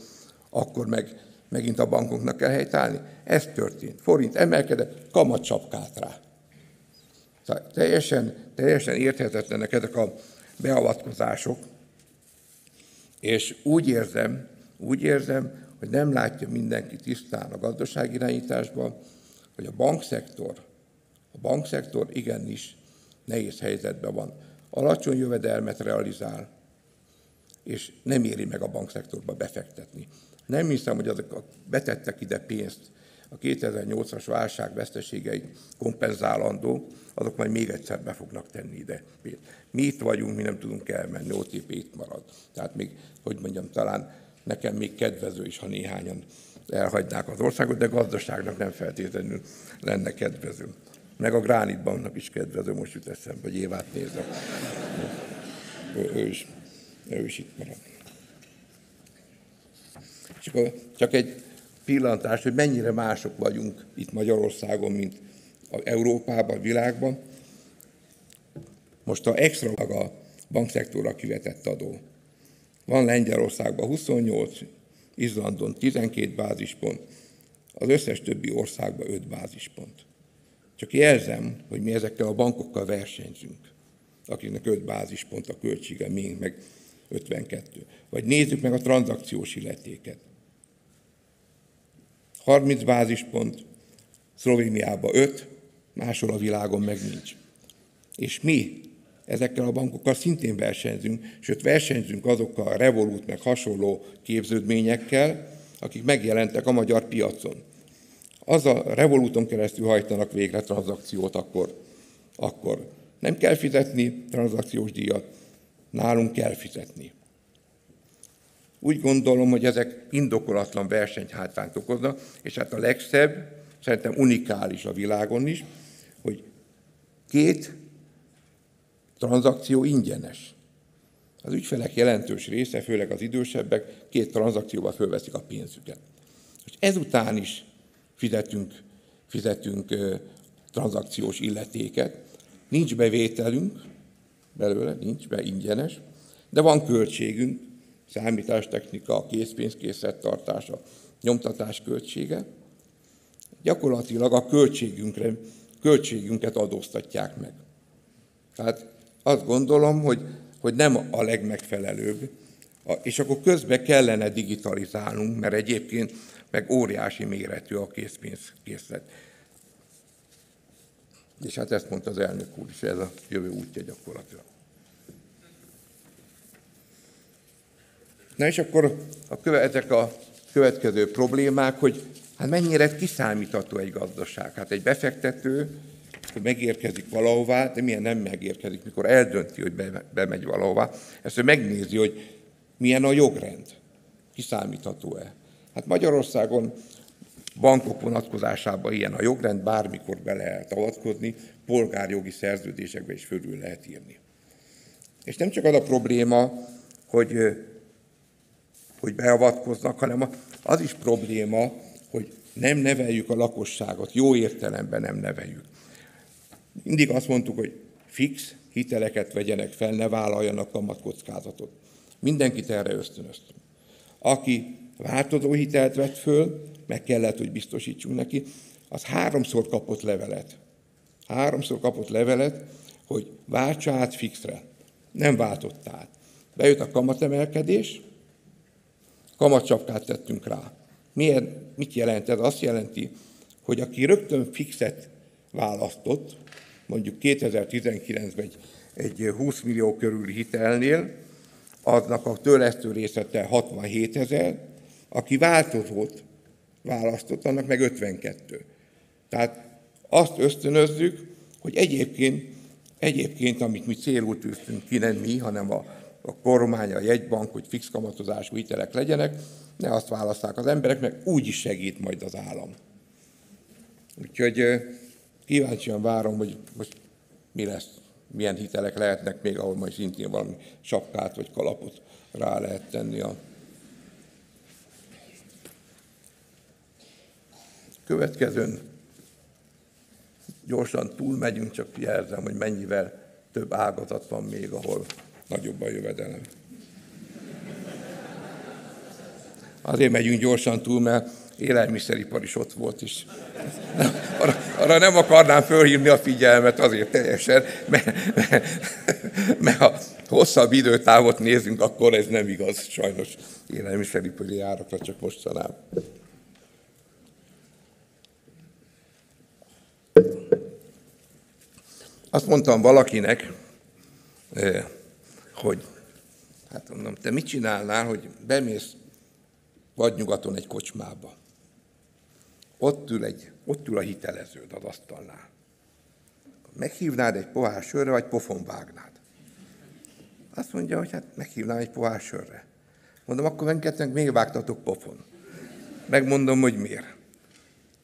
[SPEAKER 1] akkor meg megint a bankoknak kell helytállni. Ez történt. Forint emelkedett, kamat csapkált rá. Tehát teljesen, teljesen érthetetlenek ezek a beavatkozások, és úgy érzem, úgy érzem, hogy nem látja mindenki tisztán a gazdaságirányításban, hogy a bankszektor, a bankszektor igenis nehéz helyzetben van. Alacsony jövedelmet realizál, és nem éri meg a bankszektorba befektetni. Nem hiszem, hogy azok betettek ide pénzt, a 2008-as válság veszteségeit kompenzálandó, azok majd még egyszer be fognak tenni ide. Mi itt vagyunk, mi nem tudunk elmenni, OTP itt marad. Tehát még, hogy mondjam, talán nekem még kedvező is, ha néhányan elhagynák az országot, de gazdaságnak nem feltétlenül lenne kedvező. Meg a Gránit Banknak is kedvező, most jut eszembe, hogy évát nézem. Ő, ő, is, ő is itt marad. És akkor csak egy pillantás, hogy mennyire mások vagyunk itt Magyarországon, mint a Európában, világban. Most a extra a bankszektorra kivetett adó. Van Lengyelországban 28, Izlandon 12 bázispont, az összes többi országban 5 bázispont. Csak jelzem, hogy mi ezekkel a bankokkal versenyzünk, akiknek 5 bázispont a költsége, még meg 52. Vagy nézzük meg a tranzakciós illetéket. 30 bázispont, Szlovéniában 5, máshol a világon meg nincs. És mi ezekkel a bankokkal szintén versenyzünk, sőt versenyzünk azokkal a Revolut meg hasonló képződményekkel, akik megjelentek a magyar piacon. Az a Revoluton keresztül hajtanak végre tranzakciót, akkor, akkor nem kell fizetni tranzakciós díjat, nálunk kell fizetni. Úgy gondolom, hogy ezek indokolatlan versenyhátrányt okoznak, és hát a legszebb, szerintem unikális a világon is, hogy két tranzakció ingyenes. Az ügyfelek jelentős része, főleg az idősebbek, két tranzakcióval fölveszik a pénzüket. És ezután is fizetünk, fizetünk tranzakciós illetéket. Nincs bevételünk belőle, nincs be ingyenes, de van költségünk, számítástechnika, készpénzkészlet tartása, nyomtatás költsége. Gyakorlatilag a költségünkre, költségünket adóztatják meg. Tehát azt gondolom, hogy, hogy nem a legmegfelelőbb, és akkor közben kellene digitalizálnunk, mert egyébként meg óriási méretű a készpénzkészlet. És hát ezt mondta az elnök úr is, ez a jövő útja gyakorlatilag. Na és akkor a köve, ezek a következő problémák, hogy hát mennyire kiszámítható egy gazdaság. Hát egy befektető, hogy megérkezik valahová, de milyen nem megérkezik, mikor eldönti, hogy be, bemegy valahová, ezt ő megnézi, hogy milyen a jogrend, kiszámítható-e. Hát Magyarországon bankok vonatkozásában ilyen a jogrend, bármikor be lehet avatkozni, polgárjogi szerződésekbe is fölül lehet írni. És nem csak az a probléma, hogy hogy beavatkoznak, hanem az is probléma, hogy nem neveljük a lakosságot, jó értelemben nem neveljük. Mindig azt mondtuk, hogy fix hiteleket vegyenek fel, ne vállaljanak kamatkockázatot. Mindenkit erre ösztönöztünk. Aki változó hitelt vett föl, meg kellett, hogy biztosítsunk neki, az háromszor kapott levelet. Háromszor kapott levelet, hogy váltsa át fixre. Nem váltott át. Bejött a kamatemelkedés, kamatcsapkát tettünk rá. Milyen, mit jelent ez? Azt jelenti, hogy aki rögtön fixet választott, mondjuk 2019-ben egy, egy 20 millió körüli hitelnél, aznak a törlesztő részete 67 ezer, aki változót választott, annak meg 52. Tehát azt ösztönözzük, hogy egyébként, egyébként amit mi célul tűztünk ki, nem mi, hanem a a kormány, a jegybank, hogy fix kamatozású hitelek legyenek, ne azt választák az emberek, meg úgy is segít majd az állam. Úgyhogy kíváncsian várom, hogy most mi lesz, milyen hitelek lehetnek még, ahol majd szintén valami sapkát vagy kalapot rá lehet tenni a következőn gyorsan túlmegyünk, csak jelzem, hogy mennyivel több ágazat van még, ahol nagyobb a jövedelem. Azért megyünk gyorsan túl, mert élelmiszeripar is ott volt is. Arra, arra nem akarnám fölhívni a figyelmet azért teljesen, mert, mert, mert ha hosszabb időtávot nézünk, akkor ez nem igaz, sajnos élelmiszeripari árakra csak mostanában. Azt mondtam valakinek, hogy hát mondom, te mit csinálnál, hogy bemész vagy nyugaton egy kocsmába. Ott ül, egy, ott ül a hiteleződ az asztalnál. Meghívnád egy pohár sörre, vagy pofon vágnád? Azt mondja, hogy hát meghívnám egy pohár sörre. Mondom, akkor engednek még vágtatok pofon. Megmondom, hogy miért.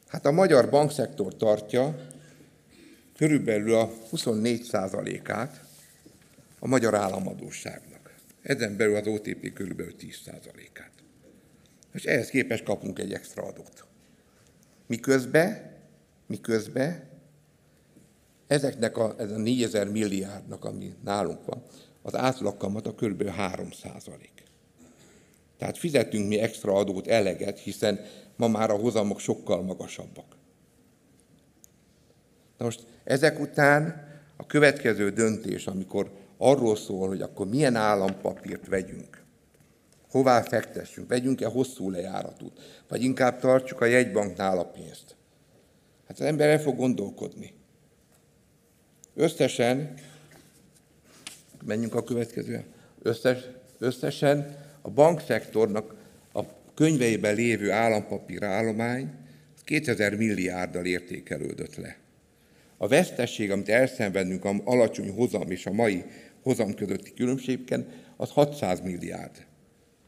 [SPEAKER 1] Hát a magyar bankszektor tartja körülbelül a 24%-át a magyar államadóságnak. Ezen belül az OTP körülbelül 10%-át. És ehhez képest kapunk egy extra adót. Miközben, miközben ezeknek a, ez a 4000 milliárdnak, ami nálunk van, az átlagkamat a kb. 3 százalék. Tehát fizetünk mi extra adót eleget, hiszen ma már a hozamok sokkal magasabbak. Na most ezek után a következő döntés, amikor arról szól, hogy akkor milyen állampapírt vegyünk, hová fektessünk, vegyünk-e hosszú lejáratút, vagy inkább tartsuk a jegybanknál a pénzt. Hát az ember el fog gondolkodni. Összesen, menjünk a következő, összes, összesen a bankszektornak a könyveiben lévő állampapír állomány 2000 milliárddal értékelődött le. A vesztesség, amit elszenvedünk a alacsony hozam és a mai hozam közötti különbségken, az 600 milliárd.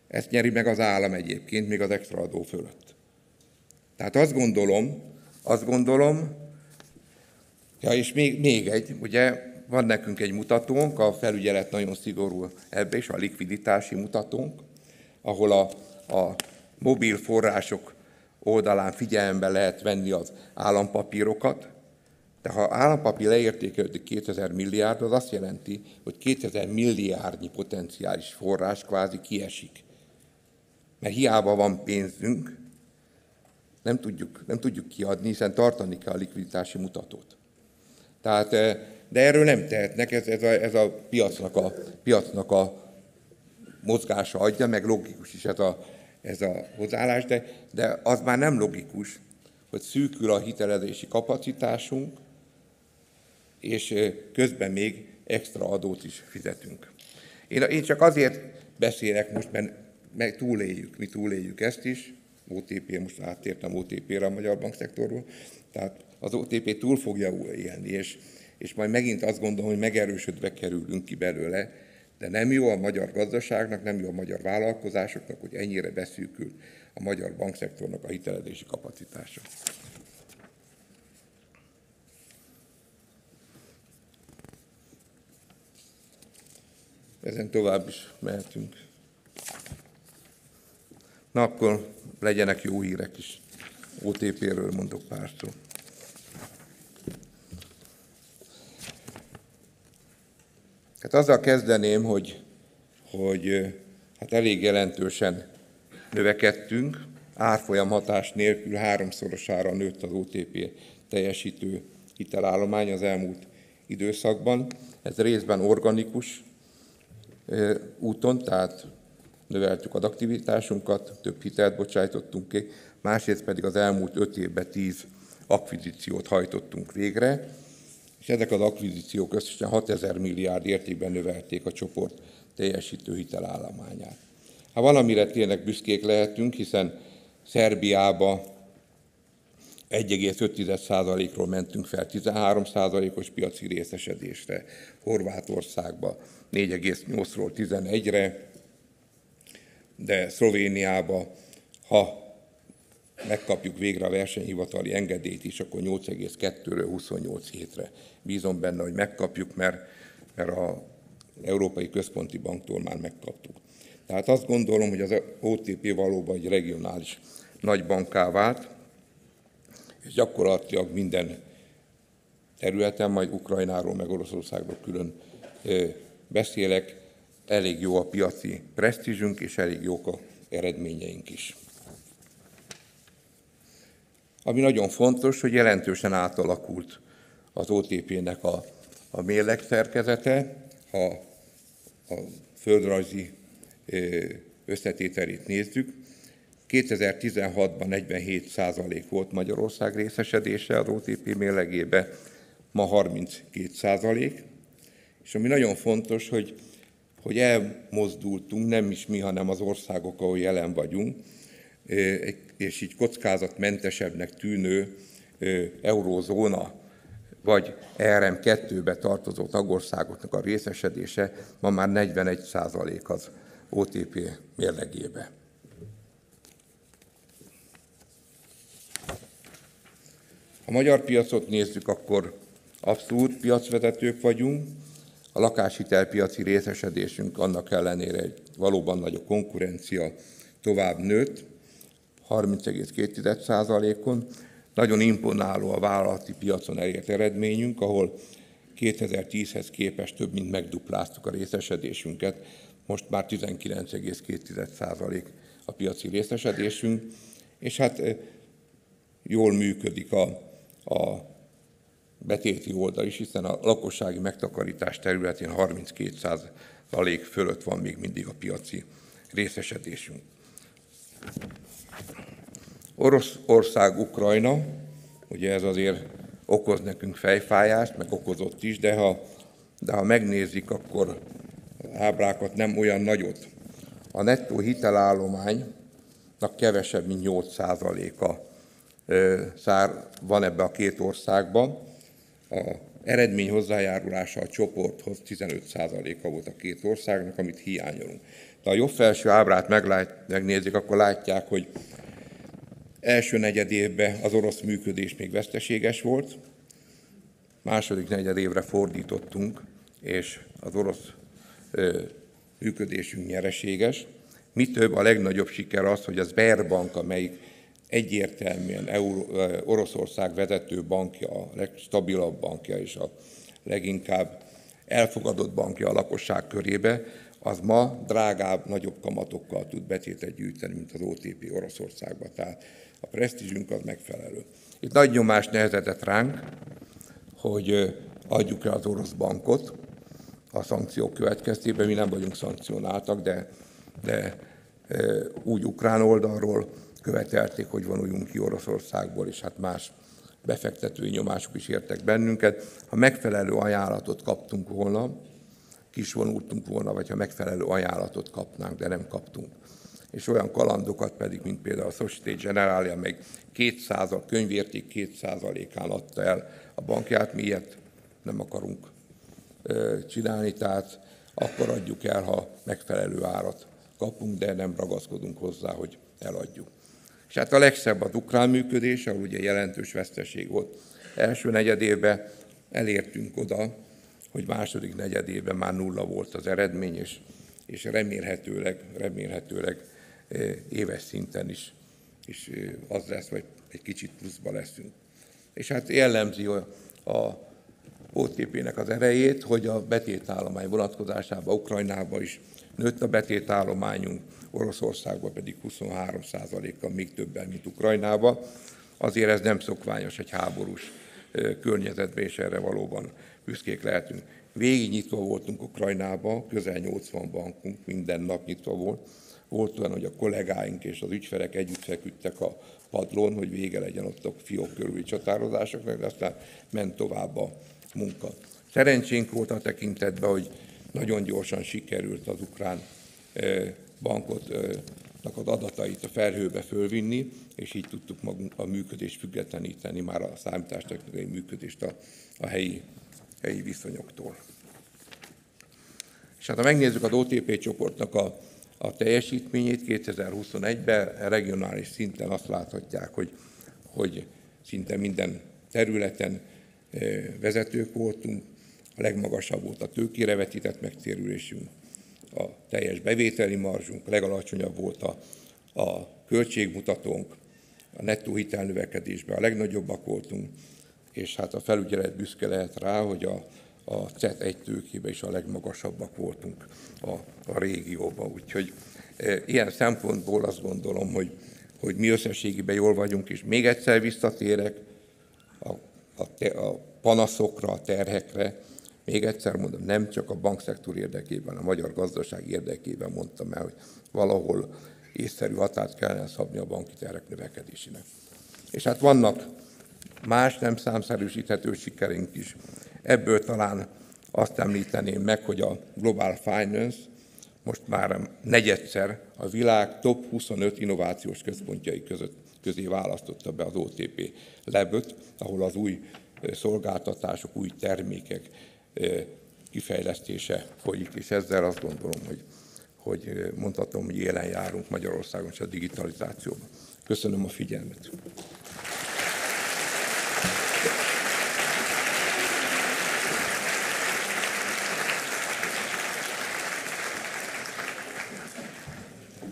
[SPEAKER 1] Ezt nyeri meg az állam egyébként, még az extra adó fölött. Tehát azt gondolom, azt gondolom, ja és még, még egy, ugye van nekünk egy mutatónk, a felügyelet nagyon szigorú ebbe is, a likviditási mutatónk, ahol a, a mobil források oldalán figyelembe lehet venni az állampapírokat, de ha állampapír leértékelődik 2000 milliárd, az azt jelenti, hogy 2000 milliárdnyi potenciális forrás kvázi kiesik. Mert hiába van pénzünk, nem tudjuk, nem tudjuk kiadni, hiszen tartani kell a likviditási mutatót. Tehát, eh, de erről nem tehetnek, ez, ez, a, ez a, piacnak a piacnak a mozgása adja, meg logikus is ez a, ez a hozzáállás, de, de az már nem logikus, hogy szűkül a hitelezési kapacitásunk, és közben még extra adót is fizetünk. Én, én csak azért beszélek most, mert meg túléljük, mi túléljük ezt is, OTP, most áttértem OTP-re a magyar bankszektorról, tehát az OTP túl fogja élni, és, és majd megint azt gondolom, hogy megerősödve kerülünk ki belőle, de nem jó a magyar gazdaságnak, nem jó a magyar vállalkozásoknak, hogy ennyire beszűkül a magyar bankszektornak a hitelezési kapacitása. Ezen tovább is mehetünk. Na akkor legyenek jó hírek is. OTP-ről mondok pár szó. Hát azzal kezdeném, hogy, hogy hát elég jelentősen növekedtünk, árfolyam hatás nélkül háromszorosára nőtt az OTP teljesítő hitelállomány az elmúlt időszakban. Ez részben organikus úton, tehát növeltük az aktivitásunkat, több hitelt bocsájtottunk ki, másrészt pedig az elmúlt öt évben tíz akvizíciót hajtottunk végre, és ezek az akvizíciók összesen 6000 milliárd értékben növelték a csoport teljesítő hitelállományát. Hát valamire tényleg büszkék lehetünk, hiszen Szerbiába 1,5%-ról mentünk fel 13%-os piaci részesedésre, Horvátországba 4,8-ról 11-re, de Szlovéniába, ha megkapjuk végre a versenyhivatali engedélyt is, akkor 8,2-ről 28 hétre. Bízom benne, hogy megkapjuk, mert, mert a Európai Központi Banktól már megkaptuk. Tehát azt gondolom, hogy az OTP valóban egy regionális nagy banká vált, és gyakorlatilag minden területen, majd Ukrajnáról, meg Oroszországról külön beszélek, elég jó a piaci presztízsünk, és elég jók a eredményeink is. Ami nagyon fontos, hogy jelentősen átalakult az OTP-nek a, a mérleg szerkezete, ha a földrajzi összetételét nézzük. 2016-ban 47% volt Magyarország részesedése az OTP mérlegébe, ma 32 százalék, és ami nagyon fontos, hogy, hogy elmozdultunk, nem is mi, hanem az országok, ahol jelen vagyunk, és így kockázatmentesebbnek tűnő eurózóna vagy ERM2-be tartozó tagországoknak a részesedése ma már 41 százalék az OTP mérlegébe. A magyar piacot nézzük, akkor abszolút piacvezetők vagyunk. A lakáshitelpiaci részesedésünk annak ellenére egy valóban nagy a konkurencia tovább nőtt, 30,2%-on. Nagyon imponáló a vállalati piacon elért eredményünk, ahol 2010-hez képest több mint megdupláztuk a részesedésünket, most már 19,2% a piaci részesedésünk, és hát jól működik a, a betéti oldal is, hiszen a lakossági megtakarítás területén 32% fölött van még mindig a piaci részesedésünk. Oroszország, Ukrajna, ugye ez azért okoz nekünk fejfájást, meg okozott is, de ha, de ha megnézik, akkor ábrákat nem olyan nagyot. A nettó hitelállománynak kevesebb, mint 8%-a szár van ebbe a két országban. A eredmény hozzájárulása a csoporthoz 15%-a volt a két országnak, amit hiányolunk. De a jobb felső ábrát meglát, megnézik, akkor látják, hogy első negyed évben az orosz működés még veszteséges volt, második negyed évre fordítottunk, és az orosz ö, működésünk nyereséges. Mi több, a legnagyobb siker az, hogy az Sberbank, amelyik egyértelműen Euró, Oroszország vezető bankja, a legstabilabb bankja és a leginkább elfogadott bankja a lakosság körébe, az ma drágább, nagyobb kamatokkal tud betétet gyűjteni, mint az OTP Oroszországban. Tehát a presztízsünk az megfelelő. Itt nagy nyomás nehezedett ránk, hogy adjuk el az orosz bankot a szankciók következtében. Mi nem vagyunk szankcionáltak, de, de úgy ukrán oldalról követelték, hogy vonuljunk ki Oroszországból, és hát más befektetői nyomások is értek bennünket. Ha megfelelő ajánlatot kaptunk volna, kis vonultunk volna, vagy ha megfelelő ajánlatot kapnánk, de nem kaptunk. És olyan kalandokat pedig, mint például a Société Générale, meg 200, a könyvérték 2%-án adta el a bankját, mi ilyet nem akarunk csinálni, tehát akkor adjuk el, ha megfelelő árat kapunk, de nem ragaszkodunk hozzá, hogy eladjuk. És hát a legszebb az ukrán működés, ahol ugye jelentős veszteség volt. Első negyedében elértünk oda, hogy második negyedében már nulla volt az eredmény, és, és remélhetőleg, remélhetőleg éves szinten is, is az lesz, vagy egy kicsit pluszba leszünk. És hát jellemzi a, a OTP-nek az erejét, hogy a betétállomány vonatkozásában Ukrajnában is nőtt a betétállományunk, Oroszországban pedig 23%-kal még többen, mint Ukrajnában. Azért ez nem szokványos egy háborús környezetben, és erre valóban büszkék lehetünk. Végig nyitva voltunk Ukrajnában, közel 80 bankunk, minden nap nyitva volt. Volt olyan, hogy a kollégáink és az ügyfelek együtt feküdtek a padlón, hogy vége legyen ott a fiók körüli csatározásoknak, de aztán ment tovább a munka. Szerencsénk volt a tekintetben, hogy nagyon gyorsan sikerült az ukrán bankot az adatait a felhőbe fölvinni, és így tudtuk magunk a működést függetleníteni, már a számítástechnikai működést a, a helyi, helyi viszonyoktól. És hát ha megnézzük az OTP csoportnak a, a teljesítményét 2021-ben, regionális szinten azt láthatják, hogy, hogy szinte minden területen vezetők voltunk, a legmagasabb volt a tőkére vetített megtérülésünk, a teljes bevételi marzsunk, legalacsonyabb volt a, a költségmutatónk, a nettó hitelnövekedésben a legnagyobbak voltunk, és hát a felügyelet büszke lehet rá, hogy a, a CET egy tőkében is a legmagasabbak voltunk a, a régióban. Úgyhogy e, ilyen szempontból azt gondolom, hogy, hogy mi összességében jól vagyunk, és még egyszer visszatérek a, a, te, a panaszokra, a terhekre, még egyszer mondom, nem csak a bankszektor érdekében, a magyar gazdaság érdekében mondtam el, hogy valahol észszerű határt kellene szabni a banki terek növekedésének. És hát vannak más nem számszerűsíthető sikerünk is. Ebből talán azt említeném meg, hogy a Global Finance most már negyedszer a világ top 25 innovációs központjai között közé választotta be az OTP leböt, ahol az új szolgáltatások, új termékek kifejlesztése folyik, és ezzel azt gondolom, hogy, hogy mondhatom, hogy élen járunk Magyarországon és a digitalizációban. Köszönöm a figyelmet.